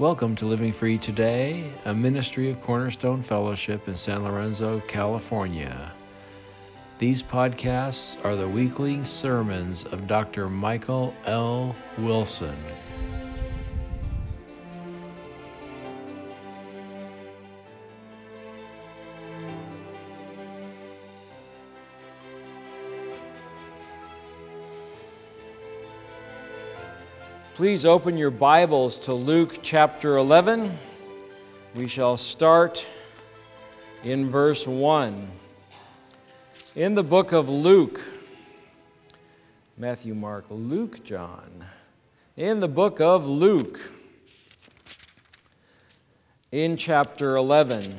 Welcome to Living Free Today, a ministry of Cornerstone Fellowship in San Lorenzo, California. These podcasts are the weekly sermons of Dr. Michael L. Wilson. Please open your Bibles to Luke chapter 11. We shall start in verse 1. In the book of Luke, Matthew, Mark, Luke, John. In the book of Luke, in chapter 11,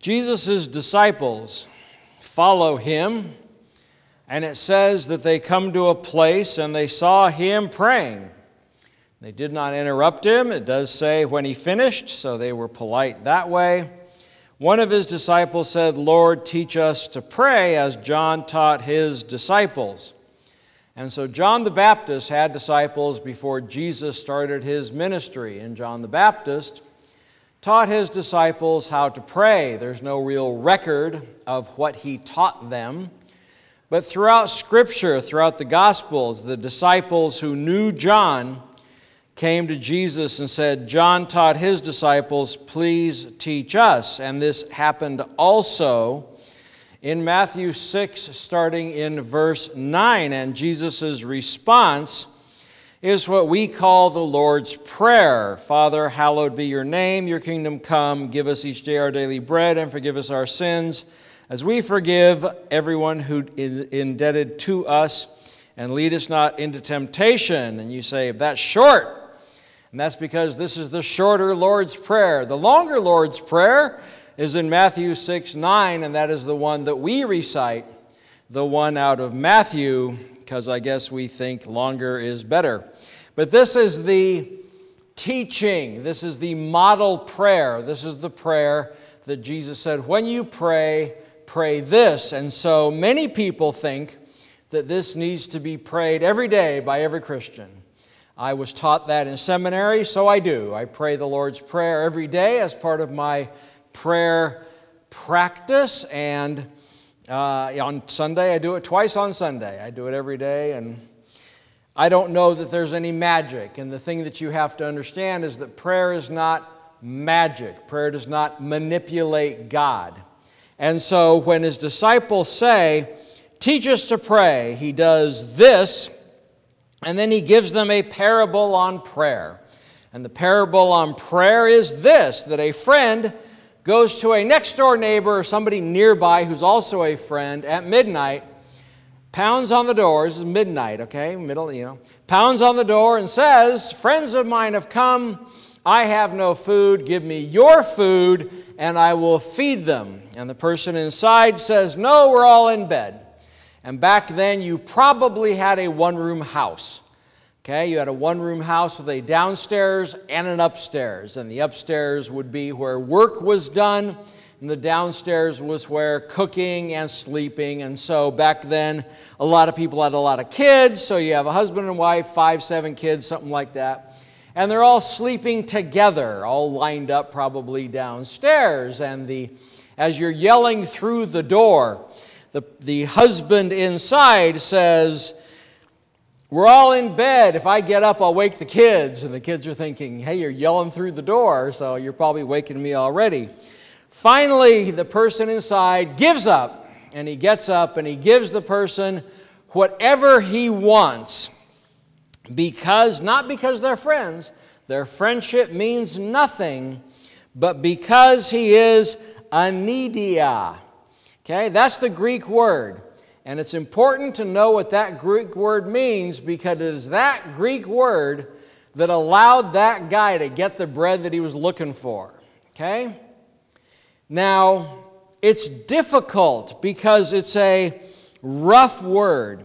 Jesus' disciples follow him and it says that they come to a place and they saw him praying. They did not interrupt him. It does say when he finished, so they were polite that way. One of his disciples said, Lord, teach us to pray as John taught his disciples. And so John the Baptist had disciples before Jesus started his ministry. And John the Baptist taught his disciples how to pray. There's no real record of what he taught them. But throughout Scripture, throughout the Gospels, the disciples who knew John came to Jesus and said, John taught his disciples, please teach us. And this happened also in Matthew 6, starting in verse 9. And Jesus' response is what we call the Lord's Prayer Father, hallowed be your name, your kingdom come, give us each day our daily bread, and forgive us our sins as we forgive everyone who is indebted to us, and lead us not into temptation. And you say, that's short. And that's because this is the shorter Lord's Prayer. The longer Lord's Prayer is in Matthew 6 9, and that is the one that we recite, the one out of Matthew, because I guess we think longer is better. But this is the teaching, this is the model prayer. This is the prayer that Jesus said, when you pray, pray this. And so many people think that this needs to be prayed every day by every Christian. I was taught that in seminary, so I do. I pray the Lord's Prayer every day as part of my prayer practice. And uh, on Sunday, I do it twice on Sunday. I do it every day. And I don't know that there's any magic. And the thing that you have to understand is that prayer is not magic, prayer does not manipulate God. And so when his disciples say, Teach us to pray, he does this, and then he gives them a parable on prayer. And the parable on prayer is this that a friend goes to a next door neighbor or somebody nearby who's also a friend at midnight, pounds on the door, this is midnight, okay, middle, you know, pounds on the door and says, Friends of mine have come, I have no food, give me your food, and I will feed them. And the person inside says, No, we're all in bed. And back then, you probably had a one room house. Okay, you had a one room house with a downstairs and an upstairs. And the upstairs would be where work was done, and the downstairs was where cooking and sleeping. And so back then, a lot of people had a lot of kids. So you have a husband and wife, five, seven kids, something like that and they're all sleeping together, all lined up probably downstairs. And the, as you're yelling through the door, the, the husband inside says, We're all in bed. If I get up, I'll wake the kids. And the kids are thinking, Hey, you're yelling through the door, so you're probably waking me already. Finally, the person inside gives up, and he gets up and he gives the person whatever he wants because, not because they're friends, their friendship means nothing, but because he is anaideia. Okay, that's the Greek word. And it's important to know what that Greek word means because it is that Greek word that allowed that guy to get the bread that he was looking for. Okay? Now, it's difficult because it's a rough word.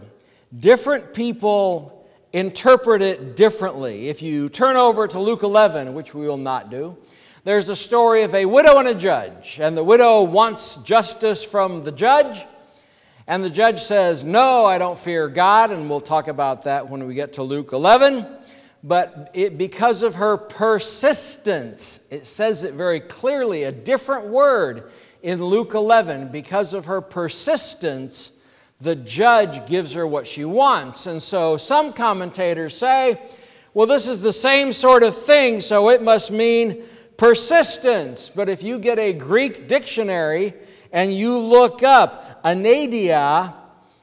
Different people interpret it differently. If you turn over to Luke 11, which we will not do, there's a story of a widow and a judge. And the widow wants justice from the judge. And the judge says, No, I don't fear God. And we'll talk about that when we get to Luke 11. but it, because of her persistence, it says it very clearly, a different word in Luke 11. Because of her persistence, the judge gives her what she wants. And so some commentators say, well, this is the same sort of thing, so it must mean persistence. But if you get a Greek dictionary and you look up anaideia,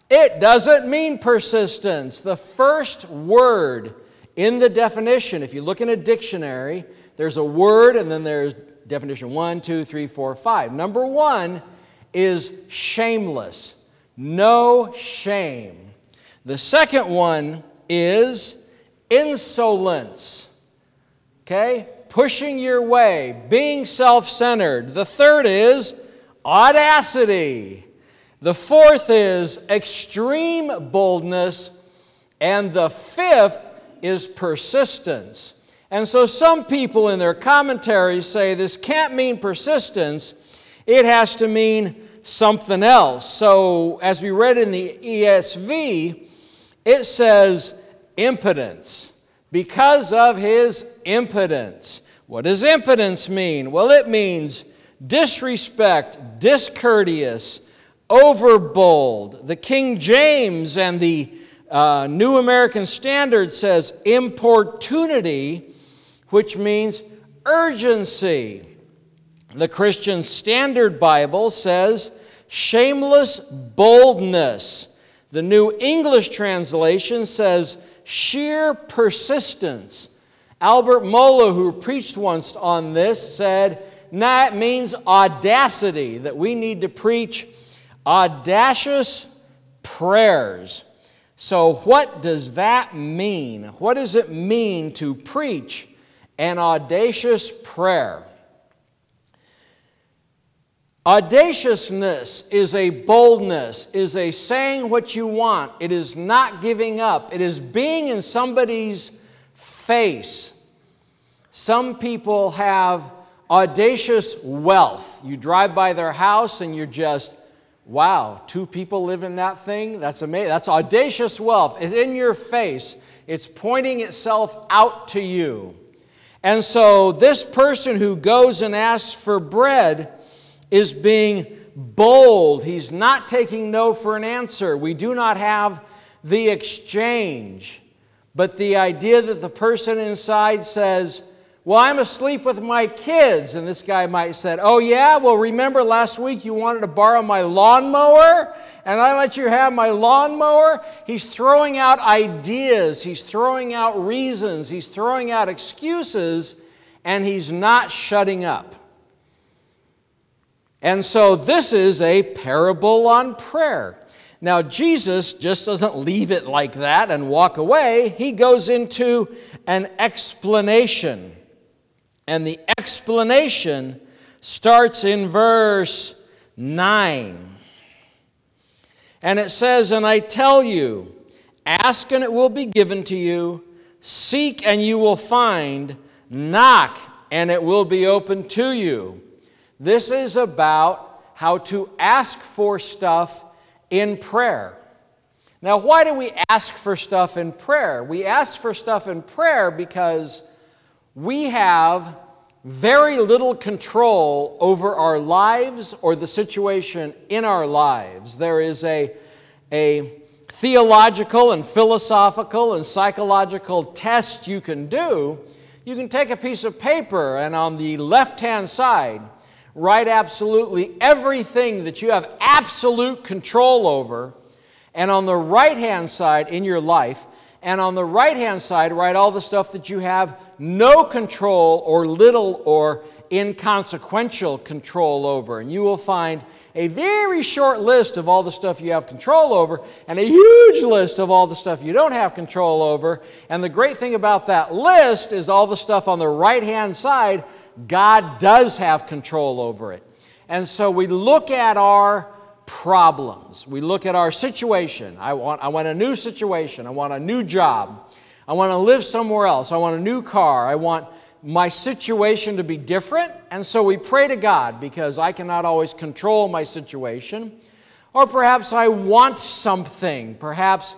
it doesn't mean persistence. The first word in the definition, if you look in a dictionary, there's a word and then there's definition one, two, three, four, five. Number one is shameless, no shame. The second one is insolence, okay? Pushing your way, being self centered. The third is audacity. The fourth is extreme boldness. And the fifth is persistence. And so some people in their commentaries say this can't mean persistence, it has to mean something else. So as we read in the ESV, it says impudence because of his impudence. What does impudence mean? Well, it means disrespect, discourteous, overbold. The King James and the uh, New American Standard says importunity, which means urgency. The Christian Standard Bible says shameless boldness. The New English translation says sheer persistence. Albert Mohler, who preached once on this, said, that means audacity, that we need to preach audacious prayers. So, what does that mean? What does it mean to preach an audacious prayer? Audaciousness is a boldness, is a saying what you want. It is not giving up. It is being in somebody's face. Some people have audacious wealth. You drive by their house and you're just Wow, two people live in that thing? That's amazing. That's audacious wealth. It's in your face, it's pointing itself out to you. And so, this person who goes and asks for bread is being bold. He's not taking no for an answer. We do not have the exchange. But the idea that the person inside says, well, I'm asleep with my kids. And this guy might say, Oh, yeah? Well, remember last week you wanted to borrow my lawnmower? And I let you have my lawnmower? He's throwing out ideas, he's throwing out reasons, he's throwing out excuses, and he's not shutting up. And so this is a parable on prayer. Now, Jesus just doesn't leave it like that and walk away. He goes into an explanation. And the explanation starts in verse 9. And it says, And I tell you, ask and it will be given to you, seek and you will find, knock and it will be open to you. This is about how to ask for stuff in prayer. Now, why do we ask for stuff in prayer? We ask for stuff in prayer because we have very little control over our lives or the situation in our lives. There is a, a theological and philosophical and psychological test you can do. You can take a piece of paper and on the left hand side, write absolutely everything that you have absolute control over. And on the right hand side in your life, and on the right hand side, write all the stuff that you have no control or little or inconsequential control over. And you will find a very short list of all the stuff you have control over and a huge list of all the stuff you don't have control over. And the great thing about that list is all the stuff on the right hand side, God does have control over it. And so we look at our problems. We look at our situation. I want, I want a new situation. I want a new job. I want to live somewhere else. I want a new car. I want my situation to be different. And so we pray to God because I cannot always control my situation. Or perhaps I want something. Perhaps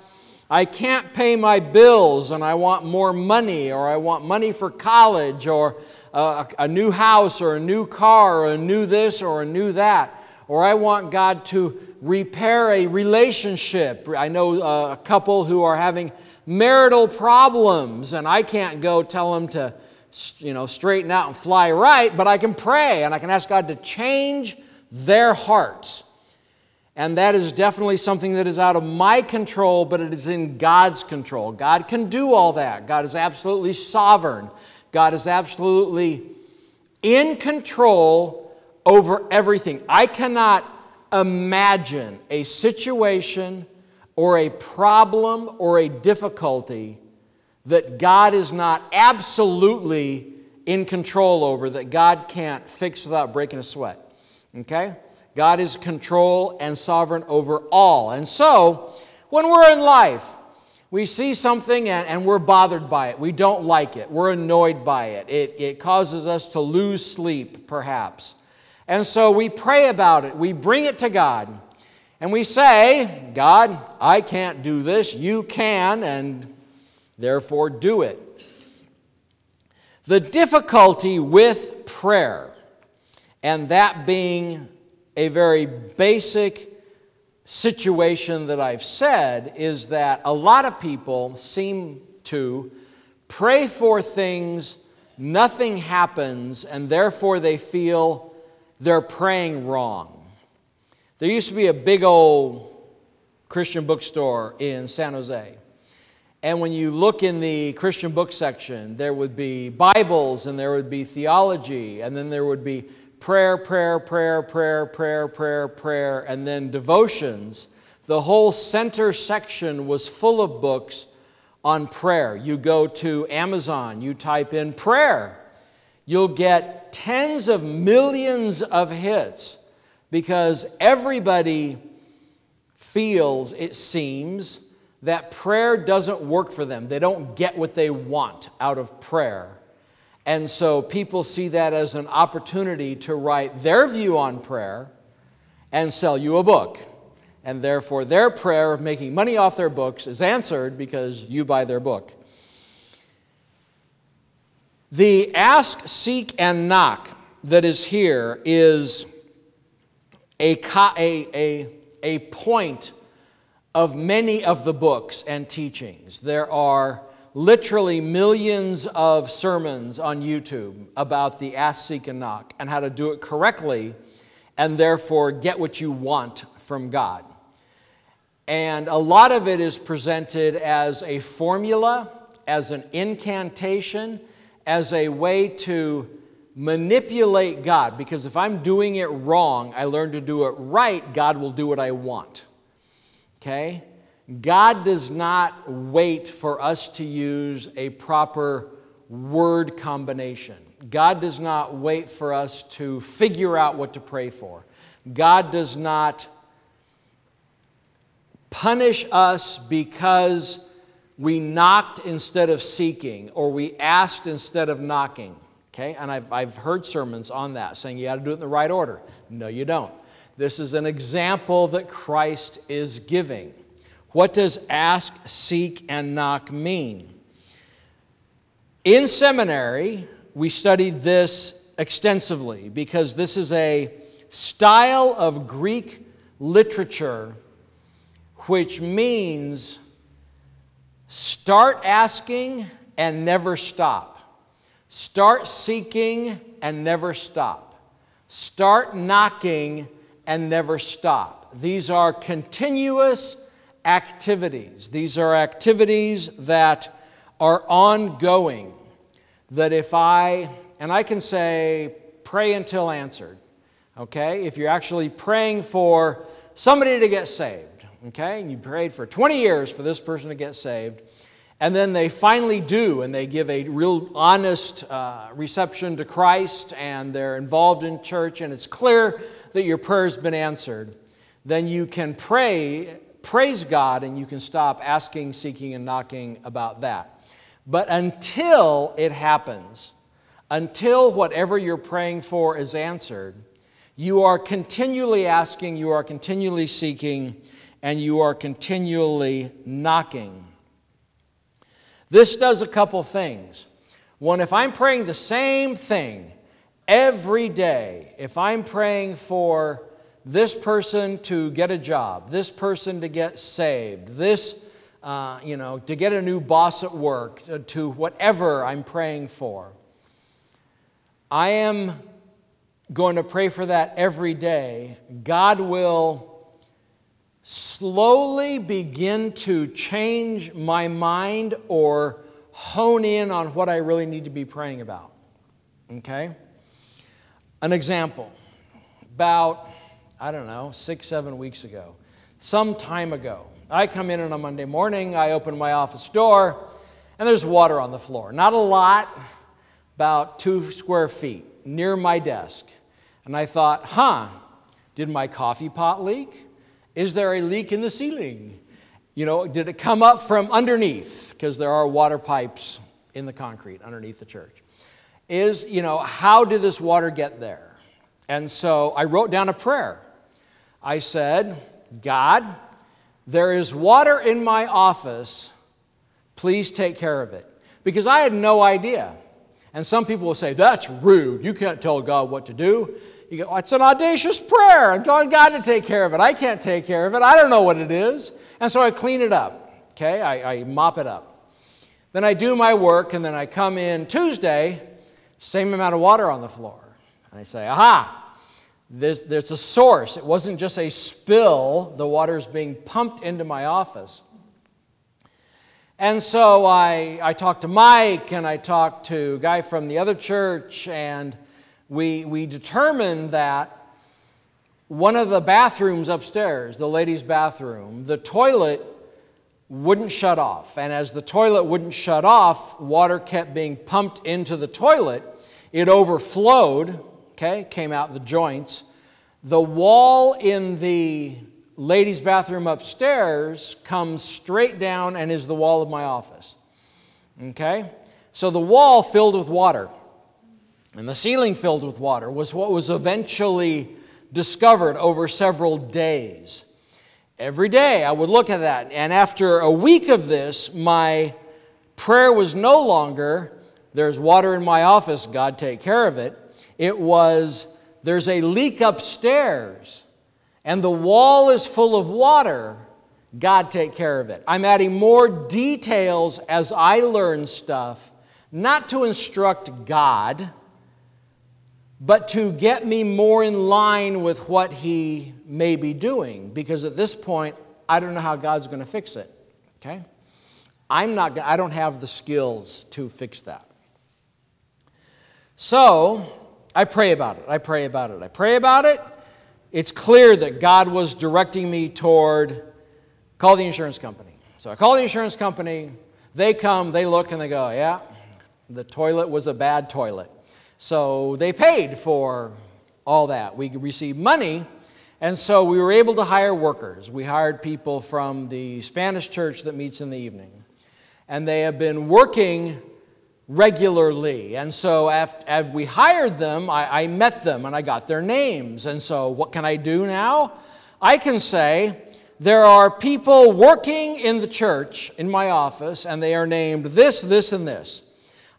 I can't pay my bills and I want more money, or I want money for college, or a, a, new house, or a new car, or a new this, or a new that. Or I want God to repair a relationship. I know uh, a couple who are having marital problems, and I can't go tell them to you know, straighten out and fly right, but I can pray and I can ask God to change their hearts. And that is definitely something that is out of my control, but it is in God's control. God can do all that. God is absolutely sovereign. God is absolutely in control over everything. I cannot imagine a situation or a problem or a difficulty that God is not absolutely in control over, that God can't fix without breaking a sweat. Okay? God is control and sovereign over all. And so, when we're in life, we see something and, and, we're bothered by it. We don't like it. We're annoyed by it. it. It causes us to lose sleep, perhaps. And so we pray about it. We bring it to God. And we say, God, I can't do this. You can, and therefore do it. The difficulty with prayer, and that being a very basic situation that I've said, is that a lot of people seem to pray for things, nothing happens, and therefore they feel they're praying wrong. There used to be a big old Christian bookstore in San Jose. And when you look in the Christian book section, there would be Bibles and there would be theology, and then there would be prayer, prayer, prayer, prayer, prayer, prayer, prayer, and then devotions. The whole center section was full of books on prayer. You go to Amazon, you type in prayer, you'll get tens of millions of hits because everybody feels, it seems, that prayer doesn't work for them. They don't get what they want out of prayer. And so people see that as an opportunity to write their view on prayer and sell you a book. And therefore, their prayer of making money off their books is answered because you buy their book. The ask, seek, and knock that is here is a, a, a, a point of many of the books and teachings. There are literally millions of sermons on YouTube about the ask, seek, and knock and how to do it correctly and therefore get what you want from God. And a lot of it is presented as a formula, as an incantation, as a way to manipulate God. Because if I'm doing it wrong, I learn to do it right, God will do what I want. Okay? God does not wait for us to use a proper word combination. God does not wait for us to figure out what to pray for. God does not punish us because we knocked instead of seeking or we asked instead of knocking. Okay? And I've, I've heard sermons on that saying you got to do it in the right order. No, you don't. This is an example that Christ is giving. What does ask, seek, and knock mean? In seminary, we studied this extensively because this is a style of Greek literature which means start asking and never stop, start seeking and never stop, start knocking and never stop. These are continuous activities. These are activities that are ongoing. That if I, and I can say, pray until answered, okay? If you're actually praying for somebody to get saved, okay? And you prayed for 20 years for this person to get saved, and then they finally do, and they give a real honest uh, reception to Christ, and they're involved in church, and it's clear that your prayer's been answered, then you can pray, praise God, and you can stop asking, seeking, and knocking about that. But until it happens, until whatever you're praying for is answered, you are continually asking, you are continually seeking, and you are continually knocking. This does a couple things. One, if I'm praying the same thing every day, if I'm praying for this person to get a job, this person to get saved, this, uh, you know, to get a new boss at work, to, to whatever I'm praying for, I am going to pray for that every day. God will slowly begin to change my mind or hone in on what I really need to be praying about. Okay? An example about, I don't know, six, seven weeks ago, some time ago, I come in on a Monday morning, I open my office door, and there's water on the floor. Not a lot, about two square feet near my desk. And I thought, huh, did my coffee pot leak? Is there a leak in the ceiling? You know, did it come up from underneath? Because there are water pipes in the concrete underneath the church. Is, you know, how did this water get there? And so I wrote down a prayer. I said, God, there is water in my office. Please take care of it. Because I had no idea. And some people will say, That's rude. You can't tell God what to do. You go, It's an audacious prayer. I'm telling God to take care of it. I can't take care of it. I don't know what it is. And so I clean it up. Okay? I, I mop it up. Then I do my work, and then I come in Tuesday, same amount of water on the floor. And I say, Aha! There's, there's a source. It wasn't just a spill, the water is being pumped into my office. And so I, I talked to Mike and I talked to a guy from the other church, and we, we determined that one of the bathrooms upstairs, the ladies' bathroom, the toilet wouldn't shut off. And as the toilet wouldn't shut off, water kept being pumped into the toilet. It overflowed, okay, came out the joints. The wall in the ladies' bathroom upstairs comes straight down and is the wall of my office. Okay? So the wall filled with water and the ceiling filled with water was what was eventually discovered over several days. Every day I would look at that, and after a week of this, my prayer was no longer, There's water in my office, God take care of it. It was, There's a leak upstairs, and the wall is full of water. God take care of it. I'm adding more details as I learn stuff, not to instruct God but to get me more in line with what he may be doing because at this point i don't know how god's going to fix it okay i'm not i don't have the skills to fix that so i pray about it i pray about it i pray about it it's clear that god was directing me toward call the insurance company so i call the insurance company they come they look and they go yeah the toilet was a bad toilet so they paid for all that. We received money, and so we were able to hire workers. We hired people from the Spanish church that meets in the evening. And they have been working regularly. And so after, we hired them, I, I met them and I got their names. And so what can I do now? I can say, there are people working in the church in my office, and they are named this, this, and this.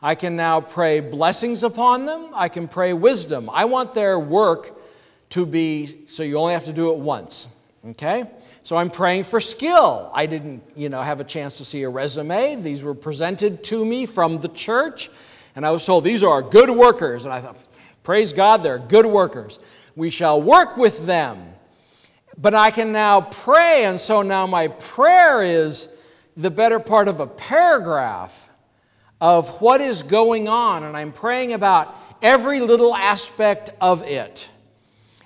I can now pray blessings upon them. I can pray wisdom. I want their work to be so you only have to do it once. Okay? So I'm praying for skill. I didn't, you know, have a chance to see a resume. These were presented to me from the church, and I was told these are good workers. And I thought, praise God, they're good workers. We shall work with them. But I can now pray, and so now my prayer is the better part of a paragraph of what is going on, and I'm praying about every little aspect of it.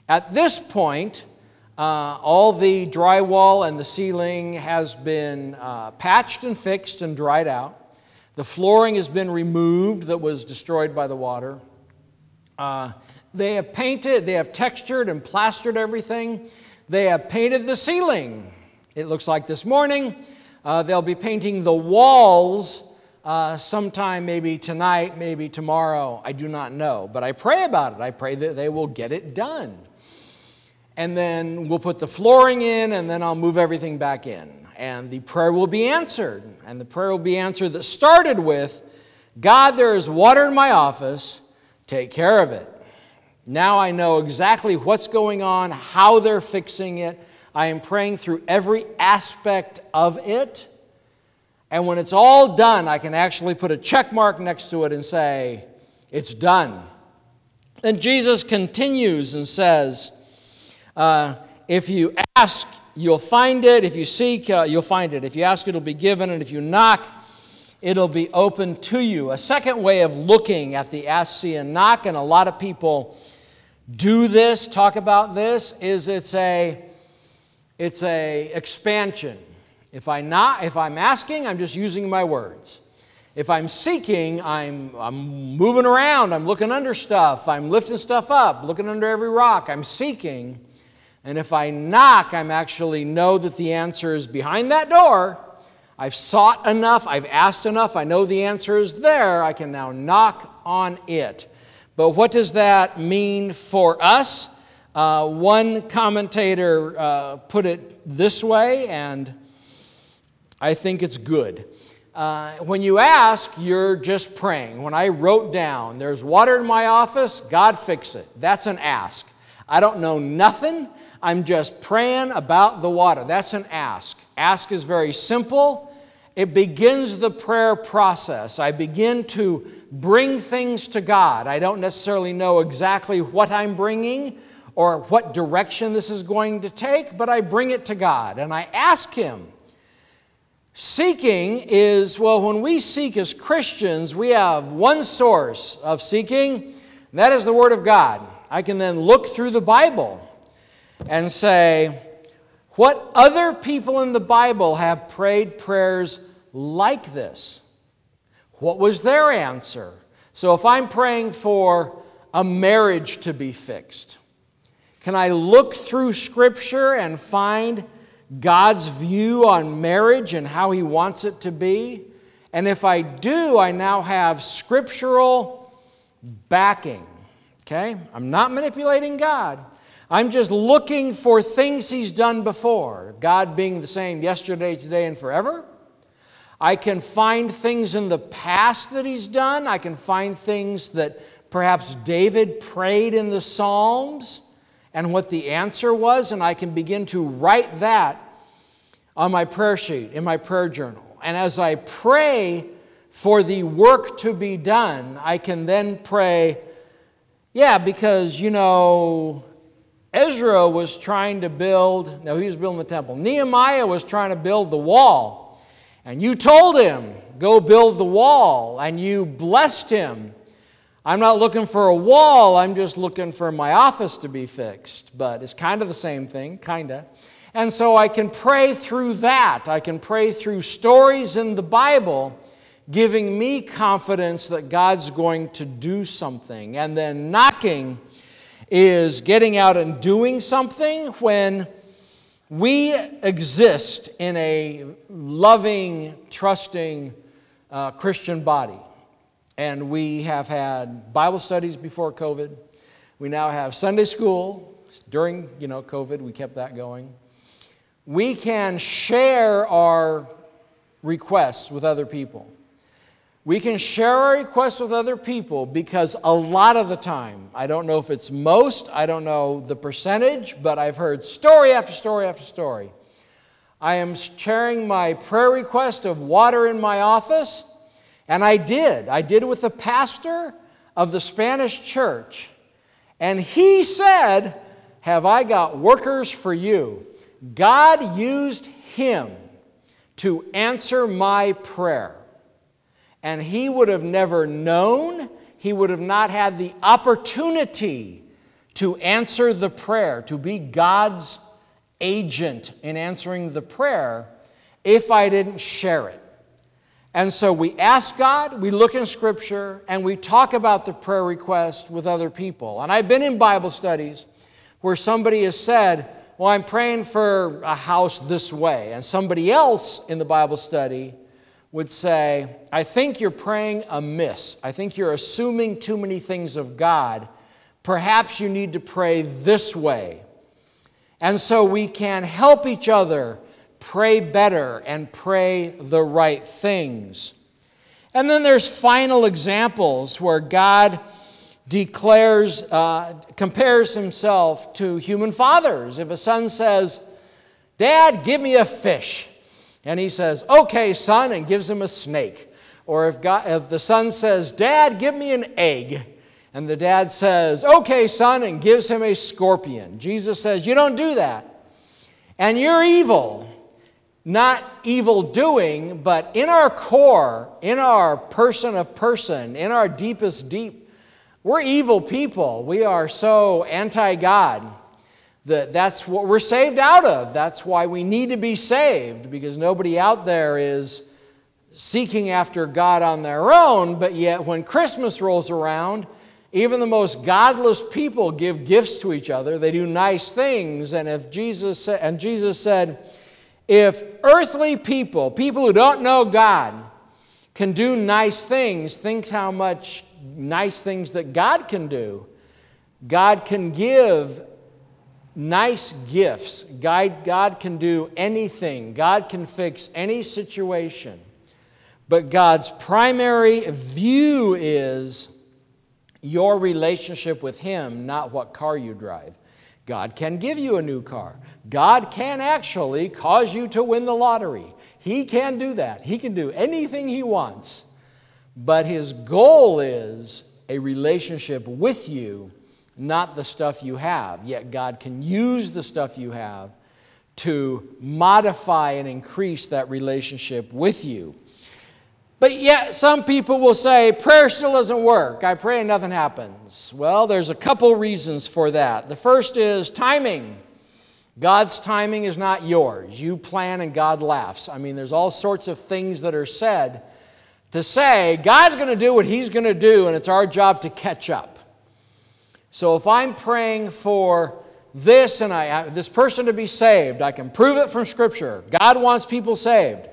At this point, uh, all the drywall and the ceiling has been uh, patched and fixed and dried out. The flooring has been removed that was destroyed by the water. Uh, they have painted, they have textured and plastered everything. They have painted the ceiling. It looks like this morning. Uh, they'll be painting the walls uh, sometime, maybe tonight, maybe tomorrow. I do not know. But I pray about it. I pray that they will get it done. And then we'll put the flooring in, and then I'll move everything back in. And the prayer will be answered. And the prayer will be answered that started with God, there is water in my office, take care of it. Now I know exactly what's going on, how they're fixing it. I am praying through every aspect of it. And when it's all done, I can actually put a check mark next to it and say, It's done. And Jesus continues and says, uh, If you ask, you'll find it. If you seek, uh, you'll find it. If you ask, it'll be given. And if you knock, it'll be open to you. A second way of looking at the ask, see, and knock, and a lot of people do this, talk about this, is it's a it's a expansion. If I not if I'm asking, I'm just using my words. If I'm seeking, I'm, I'm moving around, I'm looking under stuff, I'm lifting stuff up, looking under every rock, I'm seeking. And if I knock, I'm actually know that the answer is behind that door. I've sought enough, I've asked enough, I know the answer is there, I can now knock on it. But what does that mean for us? Uh, one commentator uh, put it this way, and I think it's good. Uh, when you ask, you're just praying. When I wrote down, there's water in my office, God fix it. That's an ask. I don't know nothing. I'm just praying about the water. That's an ask. Ask is very simple. It begins the prayer process. I begin to bring things to God. I don't necessarily know exactly what I'm bringing or what direction this is going to take, but I bring it to God and I ask Him. Seeking is, well, when we seek as Christians, we have one source of seeking, that is the Word of God. I can then look through the Bible and say, what other people in the Bible have prayed prayers like this? What was their answer? So if I'm praying for a marriage to be fixed, can I look through Scripture and find God's view on marriage and how He wants it to be? And if I do, I now have scriptural backing. Okay? I'm not manipulating God. I'm just looking for things He's done before. God being the same yesterday, today, and forever. I can find things in the past that He's done. I can find things that perhaps David prayed in the Psalms and what the answer was, and I can begin to write that on my prayer sheet, in my prayer journal. And as I pray for the work to be done, I can then pray, yeah, because, you know, Ezra was trying to build, no, he was building the temple. Nehemiah was trying to build the wall. And you told him, go build the wall. And you blessed him. I'm not looking for a wall, I'm just looking for my office to be fixed. But it's kind of the same thing, kind of. And so I can pray through that. I can pray through stories in the Bible giving me confidence that God's going to do something. And then knocking is getting out and doing something when we exist in a loving, trusting uh, Christian body. And we have had Bible studies before COVID. We now have Sunday school. During, you know, COVID, we kept that going. We can share our requests with other people. We can share our requests with other people because a lot of the time, I don't know if it's most, I don't know the percentage, but I've heard story after story after story. I am sharing my prayer request of water in my office, and I did. I did with the pastor of the Spanish church. And he said, Have I got workers for you? God used him to answer my prayer. And he would have never known, he would have not had the opportunity to answer the prayer, to be God's agent in answering the prayer, if I didn't share it. And so we ask God, we look in Scripture, and we talk about the prayer request with other people. And I've been in Bible studies where somebody has said, Well, I'm praying for a house this way. And somebody else in the Bible study would say, I think you're praying amiss. I think you're assuming too many things of God. Perhaps you need to pray this way. And so we can help each other pray better and pray the right things. And then there's final examples where God declares, uh, compares himself to human fathers. If a son says, Dad, give me a fish, and he says, Okay, son, and gives him a snake. Or if, God, if the son says, Dad, give me an egg, and the dad says, Okay, son, and gives him a scorpion. Jesus says, You don't do that. And you're evil. Not evil doing, but in our core, in our person of person, in our deepest deep, we're evil people. We are so anti God that that's what we're saved out of. That's why we need to be saved, because nobody out there is seeking after God on their own, but yet when Christmas rolls around, even the most godless people give gifts to each other. They do nice things. And if Jesus and Jesus said, if earthly people, people who don't know God, can do nice things, think how much nice things that God can do. God can give nice gifts. God, God can do anything. God can fix any situation. But God's primary view is your relationship with Him, not what car you drive. God can give you a new car. God can actually cause you to win the lottery. He can do that. He can do anything He wants. But His goal is a relationship with you, not the stuff you have. Yet God can use the stuff you have to modify and increase that relationship with you. But yet, some people will say, prayer still doesn't work. I pray and nothing happens. Well, there's a couple reasons for that. The first is timing. God's timing is not yours. You plan and God laughs. I mean, there's all sorts of things that are said to say God's going to do what He's going to do, and it's our job to catch up. So if I'm praying for this and I, this person to be saved, I can prove it from Scripture. God wants people saved.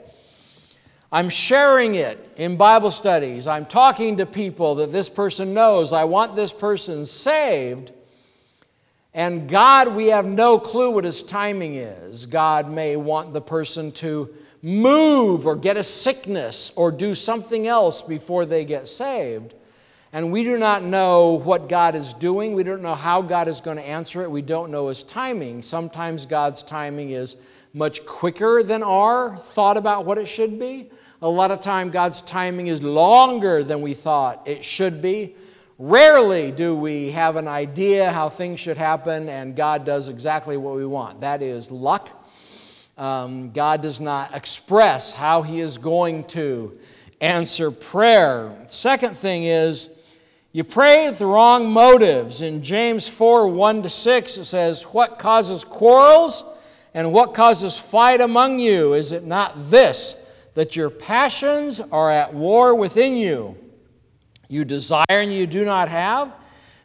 I'm sharing it in Bible studies. I'm talking to people that this person knows. I want this person saved. And God, we have no clue what his timing is. God may want the person to move or get a sickness or do something else before they get saved. And we do not know what God is doing. We don't know how God is going to answer it. We don't know his timing. Sometimes God's timing is much quicker than our thought about what it should be. A lot of time, God's timing is longer than we thought it should be. Rarely do we have an idea how things should happen, and God does exactly what we want. That is luck. Um, God does not express how He is going to answer prayer. Second thing is, you pray with the wrong motives. In James 4 1 to 6, it says, What causes quarrels and what causes fight among you? Is it not this? that your passions are at war within you. You desire and you do not have,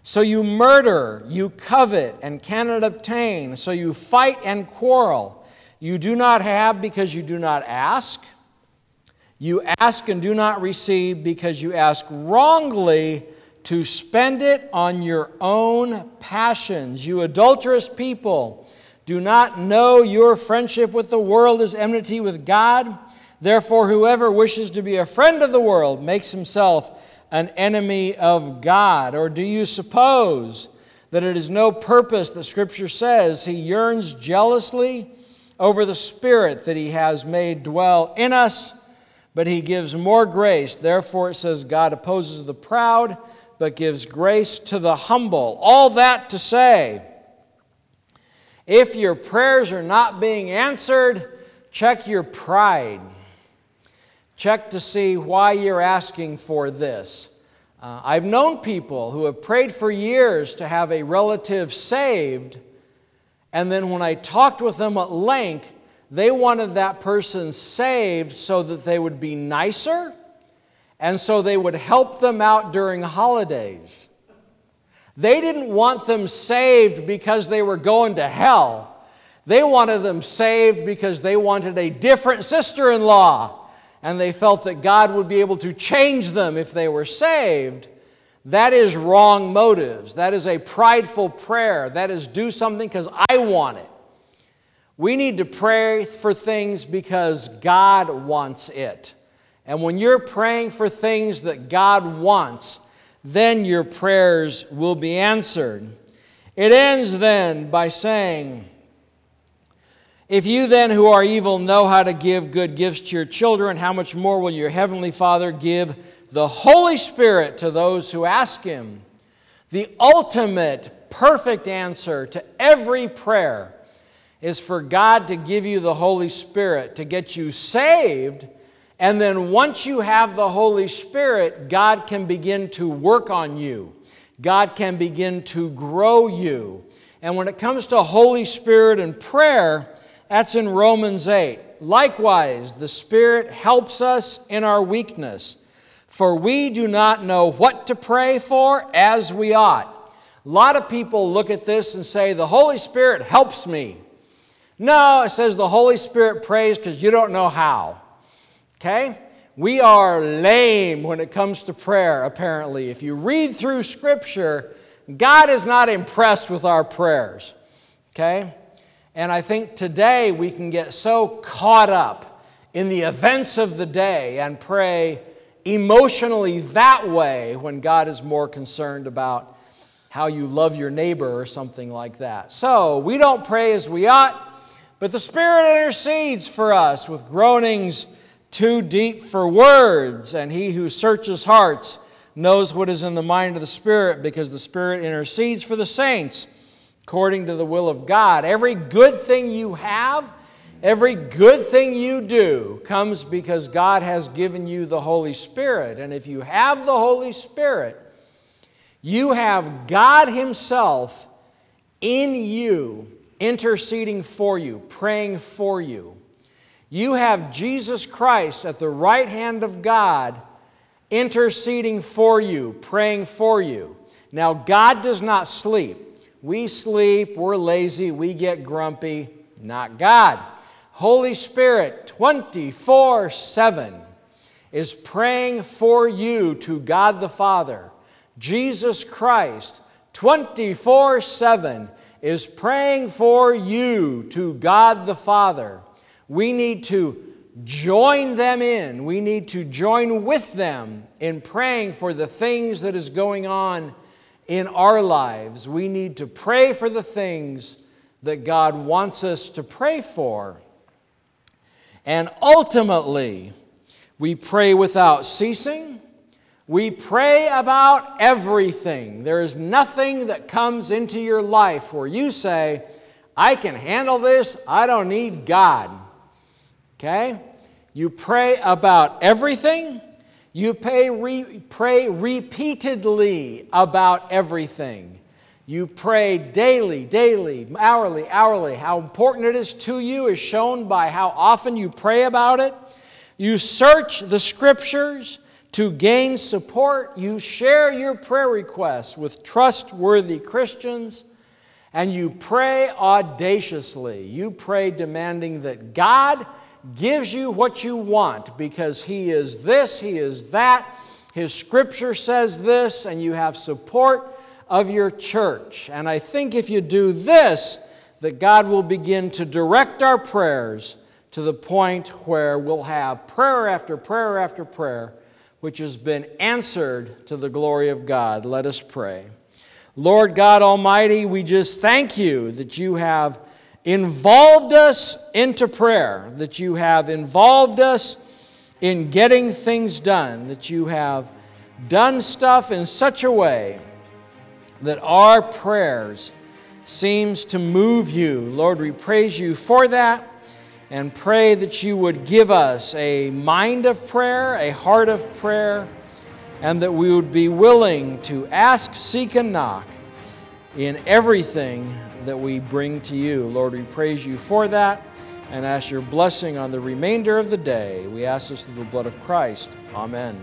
so you murder, you covet and cannot obtain, so you fight and quarrel. You do not have because you do not ask. You ask and do not receive because you ask wrongly to spend it on your own passions. You adulterous people, do not know your friendship with the world is enmity with God? Therefore, whoever wishes to be a friend of the world makes himself an enemy of God. Or do you suppose that it is no purpose that Scripture says he yearns jealously over the Spirit that he has made dwell in us, but he gives more grace? Therefore, it says, God opposes the proud, but gives grace to the humble. All that to say, if your prayers are not being answered, check your pride. Check to see why you're asking for this. Uh, I've known people who have prayed for years to have a relative saved, and then when I talked with them at length, they wanted that person saved so that they would be nicer and so they would help them out during holidays. They didn't want them saved because they were going to hell. They wanted them saved because they wanted a different sister in law and they felt that God would be able to change them if they were saved, that is wrong motives. That is a prideful prayer. That is do something because I want it. We need to pray for things because God wants it. And when you're praying for things that God wants, then your prayers will be answered. It ends then by saying, If you then who are evil know how to give good gifts to your children, how much more will your heavenly Father give the Holy Spirit to those who ask Him? The ultimate, perfect answer to every prayer is for God to give you the Holy Spirit to get you saved. And then once you have the Holy Spirit, God can begin to work on you. God can begin to grow you. And when it comes to Holy Spirit and prayer, that's in Romans 8. Likewise, the Spirit helps us in our weakness, for we do not know what to pray for as we ought. A lot of people look at this and say, The Holy Spirit helps me. No, it says the Holy Spirit prays because you don't know how. Okay? We are lame when it comes to prayer, apparently. If you read through Scripture, God is not impressed with our prayers. Okay? And I think today we can get so caught up in the events of the day and pray emotionally that way when God is more concerned about how you love your neighbor or something like that. So we don't pray as we ought. But the Spirit intercedes for us with groanings too deep for words, and he who searches hearts knows what is in the mind of the Spirit because the Spirit intercedes for the saints according to the will of God. Every good thing you have, every good thing you do comes because God has given you the Holy Spirit. And if you have the Holy Spirit, you have God Himself in you interceding for you, praying for you. You have Jesus Christ at the right hand of God interceding for you, praying for you. Now, God does not sleep. We sleep, we're lazy, we get grumpy. Not God. Holy Spirit, 24 7, is praying for you to God the Father. Jesus Christ, 24 7, is praying for you to God the Father. We need to join them in. We need to join with them in praying for the things that is going on in our lives. We need to pray for the things that God wants us to pray for. And ultimately, we pray without ceasing. We pray about everything. There is nothing that comes into your life where you say, I can handle this, I don't need God. Okay? You pray about everything. You pray, re, pray repeatedly about everything. You pray daily, daily, hourly, hourly. How important it is to you is shown by how often you pray about it. You search the scriptures. To gain support, you share your prayer requests with trustworthy Christians and you pray audaciously. You pray demanding that God gives you what you want because He is this, He is that. His scripture says this, and you have support of your church. And I think if you do this, that God will begin to direct our prayers to the point where we'll have prayer after prayer after prayer which has been answered to the glory of God. Let us pray. Lord God Almighty, we just thank you that you have involved us into prayer, that you have involved us in getting things done, that you have done stuff in such a way that our prayers seems to move you. Lord, we praise you for that and pray that you would give us a mind of prayer, a heart of prayer, and that we would be willing to ask, seek, and knock in everything that we bring to you. Lord, we praise you for that and ask your blessing on the remainder of the day. We ask this through the blood of Christ. Amen.